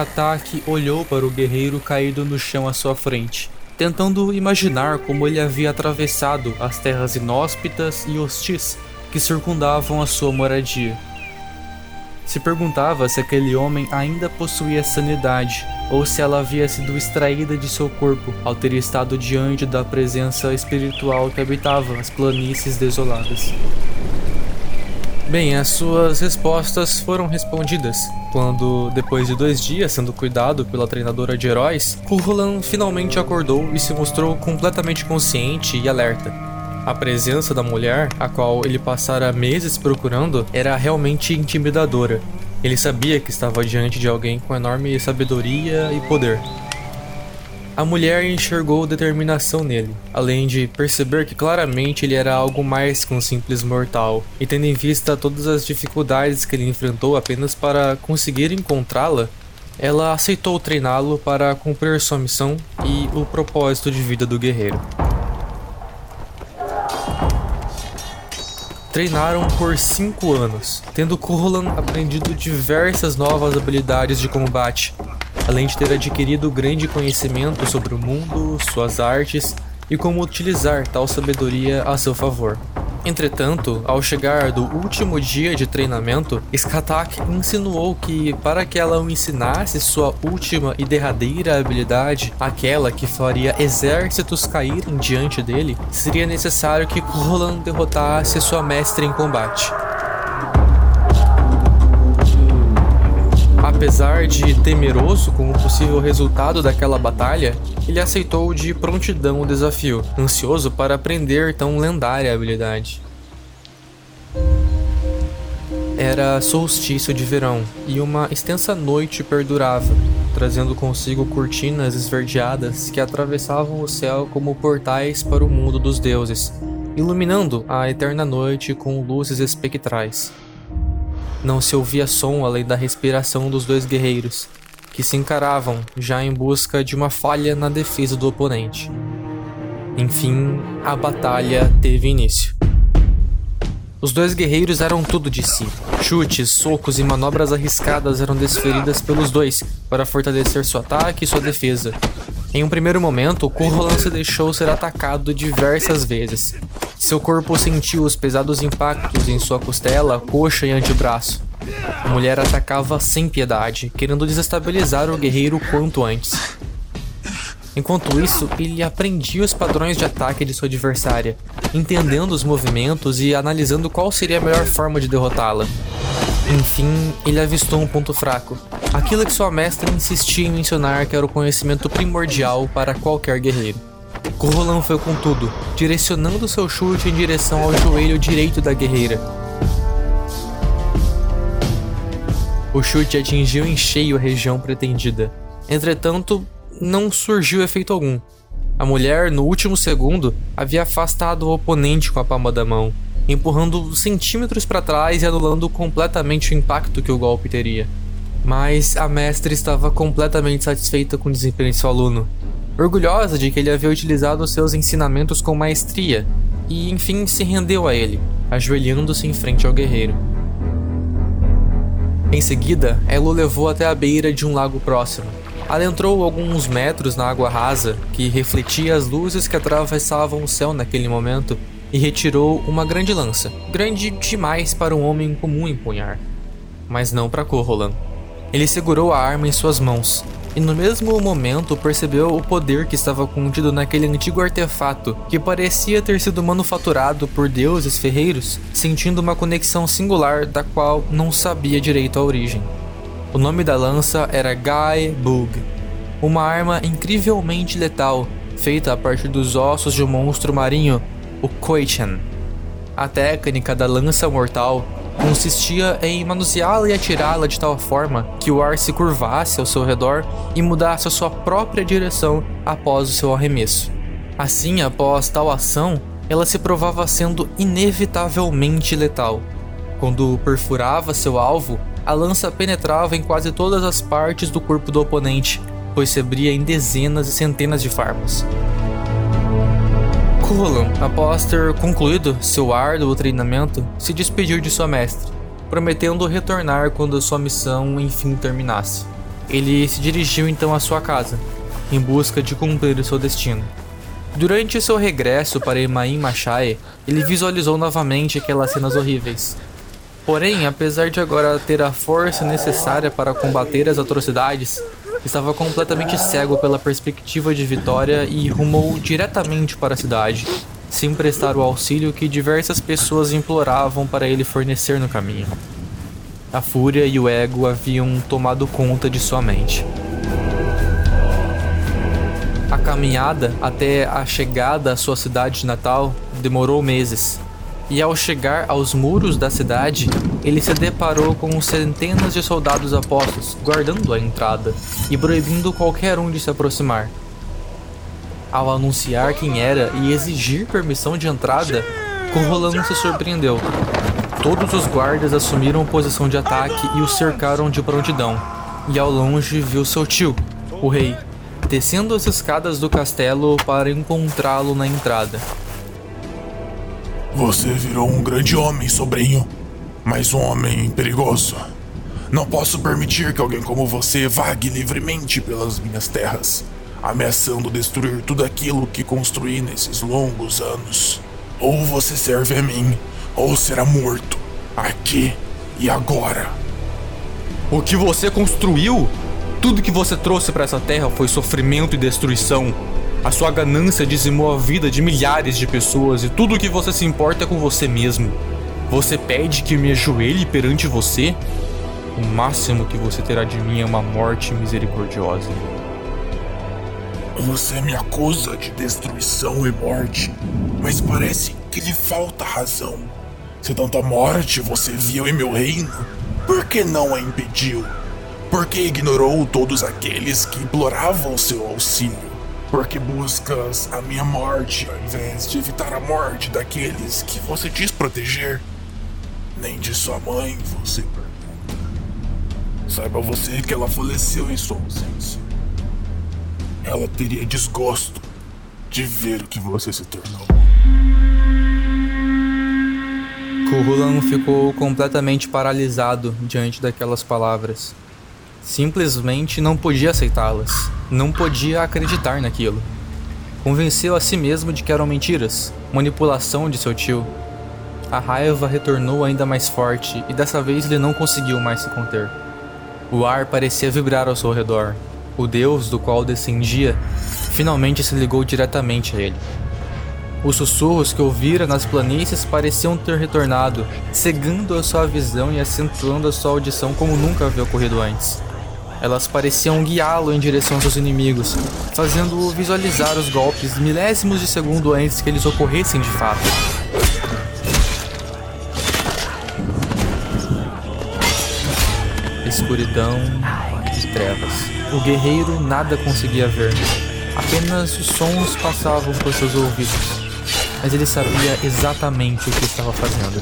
Skatak olhou para o guerreiro caído no chão à sua frente, tentando imaginar como ele havia atravessado as terras inóspitas e hostis que circundavam a sua moradia. Se perguntava se aquele homem ainda possuía sanidade ou se ela havia sido extraída de seu corpo ao ter estado diante da presença espiritual que habitava as planícies desoladas. Bem, as suas respostas foram respondidas quando, depois de dois dias sendo cuidado pela treinadora de heróis, Kurlan finalmente acordou e se mostrou completamente consciente e alerta. A presença da mulher, a qual ele passara meses procurando, era realmente intimidadora. Ele sabia que estava diante de alguém com enorme sabedoria e poder. A mulher enxergou determinação nele, além de perceber que claramente ele era algo mais que um simples mortal, e tendo em vista todas as dificuldades que ele enfrentou apenas para conseguir encontrá-la, ela aceitou treiná-lo para cumprir sua missão e o propósito de vida do guerreiro. treinaram por 5 anos, tendo Kurlan aprendido diversas novas habilidades de combate, além de ter adquirido grande conhecimento sobre o mundo, suas artes e como utilizar tal sabedoria a seu favor. Entretanto, ao chegar do último dia de treinamento, Skatak insinuou que para que ela o ensinasse sua última e derradeira habilidade, aquela que faria exércitos caírem diante dele, seria necessário que Roland derrotasse sua mestre em combate. Apesar de temeroso com o possível resultado daquela batalha, ele aceitou de prontidão o desafio, ansioso para aprender tão lendária habilidade. Era solstício de verão e uma extensa noite perdurava, trazendo consigo cortinas esverdeadas que atravessavam o céu como portais para o mundo dos deuses, iluminando a eterna noite com luzes espectrais. Não se ouvia som além da respiração dos dois guerreiros, que se encaravam já em busca de uma falha na defesa do oponente. Enfim, a batalha teve início. Os dois guerreiros eram tudo de si. Chutes, socos e manobras arriscadas eram desferidas pelos dois para fortalecer seu ataque e sua defesa. Em um primeiro momento, Kurrolan se deixou ser atacado diversas vezes, seu corpo sentiu os pesados impactos em sua costela, coxa e antebraço. A mulher atacava sem piedade, querendo desestabilizar o guerreiro quanto antes. Enquanto isso, ele aprendia os padrões de ataque de sua adversária, entendendo os movimentos e analisando qual seria a melhor forma de derrotá-la. Enfim, ele avistou um ponto fraco, aquilo que sua mestra insistia em mencionar que era o conhecimento primordial para qualquer guerreiro. Corrolan foi com tudo, direcionando seu chute em direção ao joelho direito da guerreira. O chute atingiu em cheio a região pretendida. Entretanto, não surgiu efeito algum. A mulher, no último segundo, havia afastado o oponente com a palma da mão, empurrando centímetros para trás e anulando completamente o impacto que o golpe teria. Mas a mestre estava completamente satisfeita com o desempenho de seu aluno, orgulhosa de que ele havia utilizado seus ensinamentos com maestria, e enfim se rendeu a ele, ajoelhando-se em frente ao guerreiro. Em seguida, ela o levou até a beira de um lago próximo. Adentrou alguns metros na água rasa, que refletia as luzes que atravessavam o céu naquele momento, e retirou uma grande lança, grande demais para um homem comum empunhar, mas não para Corrolan. Ele segurou a arma em suas mãos, e no mesmo momento percebeu o poder que estava contido naquele antigo artefato que parecia ter sido manufaturado por deuses ferreiros, sentindo uma conexão singular da qual não sabia direito a origem. O nome da lança era Gai Bug, uma arma incrivelmente letal, feita a partir dos ossos de um monstro marinho, o Koichan. A técnica da lança mortal consistia em manuseá-la e atirá-la de tal forma que o ar se curvasse ao seu redor e mudasse a sua própria direção após o seu arremesso. Assim, após tal ação, ela se provava sendo inevitavelmente letal. Quando perfurava seu alvo, a lança penetrava em quase todas as partes do corpo do oponente, pois se abria em dezenas e centenas de farpas. Cullen, após ter concluído seu árduo treinamento, se despediu de sua mestre, prometendo retornar quando sua missão enfim terminasse. Ele se dirigiu então à sua casa, em busca de cumprir seu destino. Durante seu regresso para Emaim Machae, ele visualizou novamente aquelas cenas horríveis. Porém, apesar de agora ter a força necessária para combater as atrocidades, estava completamente cego pela perspectiva de vitória e rumou diretamente para a cidade, sem prestar o auxílio que diversas pessoas imploravam para ele fornecer no caminho. A fúria e o ego haviam tomado conta de sua mente. A caminhada até a chegada à sua cidade natal demorou meses. E ao chegar aos muros da cidade, ele se deparou com centenas de soldados apostos guardando a entrada e proibindo qualquer um de se aproximar. Ao anunciar quem era e exigir permissão de entrada, Corrolan se surpreendeu. Todos os guardas assumiram posição de ataque e o cercaram de prontidão. E ao longe viu seu tio, o rei, descendo as escadas do castelo para encontrá-lo na entrada. Você virou um grande homem, sobrinho, mas um homem perigoso. Não posso permitir que alguém como você vague livremente pelas minhas terras, ameaçando destruir tudo aquilo que construí nesses longos anos. Ou você serve a mim, ou será morto, aqui e agora. O que você construiu tudo que você trouxe para essa terra foi sofrimento e destruição. A sua ganância dizimou a vida de milhares de pessoas e tudo o que você se importa é com você mesmo. Você pede que me ajoelhe perante você? O máximo que você terá de mim é uma morte misericordiosa. Você me acusa de destruição e morte, mas parece que lhe falta razão. Se tanta morte você viu em meu reino, por que não a impediu? Porque ignorou todos aqueles que imploravam seu auxílio? Porque buscas a minha morte ao invés de evitar a morte daqueles que você diz proteger? Nem de sua mãe você pergunta. Saiba você que ela faleceu em sua ausência. Ela teria desgosto de ver o que você se tornou. Kuhulan ficou completamente paralisado diante daquelas palavras. Simplesmente não podia aceitá-las. Não podia acreditar naquilo. Convenceu a si mesmo de que eram mentiras, manipulação de seu tio. A raiva retornou ainda mais forte e dessa vez ele não conseguiu mais se conter. O ar parecia vibrar ao seu redor. O deus do qual descendia finalmente se ligou diretamente a ele. Os sussurros que ouvira nas planícies pareciam ter retornado, cegando a sua visão e acentuando a sua audição como nunca havia ocorrido antes. Elas pareciam guiá-lo em direção aos seus inimigos, fazendo-o visualizar os golpes milésimos de segundo antes que eles ocorressem de fato. Escuridão e trevas. O guerreiro nada conseguia ver. Apenas os sons passavam por seus ouvidos. Mas ele sabia exatamente o que estava fazendo.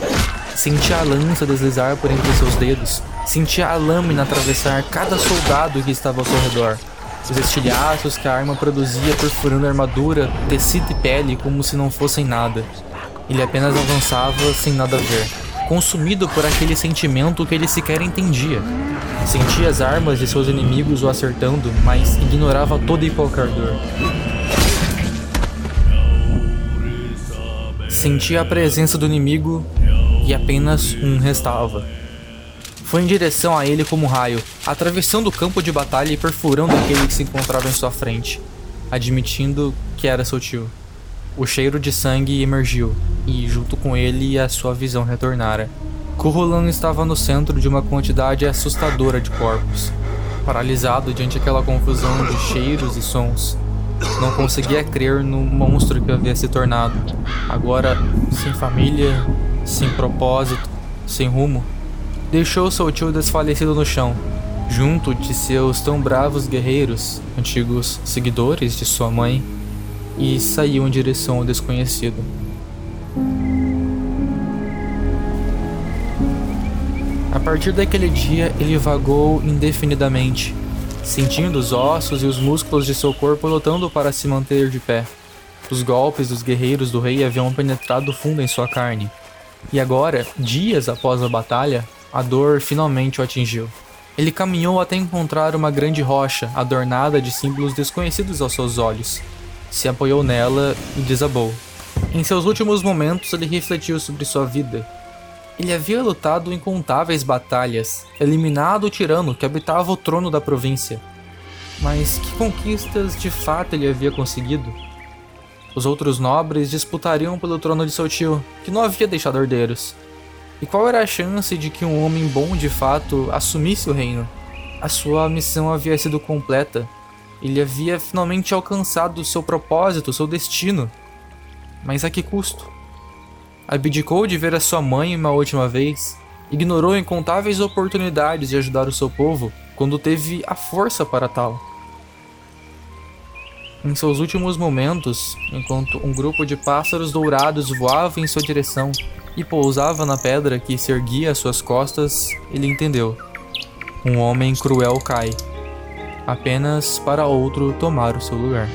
Sentia a lança deslizar por entre seus dedos, sentia a lâmina atravessar cada soldado que estava ao seu redor. Os estilhaços que a arma produzia perfurando a armadura, tecido e pele como se não fossem nada. Ele apenas avançava sem nada ver, consumido por aquele sentimento que ele sequer entendia. Sentia as armas de seus inimigos o acertando, mas ignorava toda e qualquer dor. Sentia a presença do inimigo e apenas um restava. Foi em direção a ele como um raio, atravessando o campo de batalha e perfurando aquele que se encontrava em sua frente, admitindo que era seu tio. O cheiro de sangue emergiu, e junto com ele a sua visão retornara. Kurulan estava no centro de uma quantidade assustadora de corpos, paralisado diante aquela confusão de cheiros e sons. Não conseguia crer no monstro que havia se tornado. Agora, sem família, sem propósito, sem rumo, deixou seu tio desfalecido no chão, junto de seus tão bravos guerreiros, antigos seguidores de sua mãe, e saiu em direção ao desconhecido. A partir daquele dia, ele vagou indefinidamente, sentindo os ossos e os músculos de seu corpo lutando para se manter de pé. Os golpes dos guerreiros do rei haviam penetrado fundo em sua carne, e agora, dias após a batalha, a dor finalmente o atingiu. Ele caminhou até encontrar uma grande rocha adornada de símbolos desconhecidos aos seus olhos. Se apoiou nela e desabou. Em seus últimos momentos, ele refletiu sobre sua vida. Ele havia lutado incontáveis batalhas, eliminado o tirano que habitava o trono da província. Mas que conquistas de fato ele havia conseguido? Os outros nobres disputariam pelo trono de seu tio, que não havia deixado herdeiros. E qual era a chance de que um homem bom de fato assumisse o reino? A sua missão havia sido completa. Ele havia finalmente alcançado seu propósito, seu destino. Mas a que custo? Abdicou de ver a sua mãe uma última vez, ignorou incontáveis oportunidades de ajudar o seu povo quando teve a força para tal. Em seus últimos momentos, enquanto um grupo de pássaros dourados voava em sua direção e pousava na pedra que se erguia às suas costas, ele entendeu. Um homem cruel cai, apenas para outro tomar o seu lugar.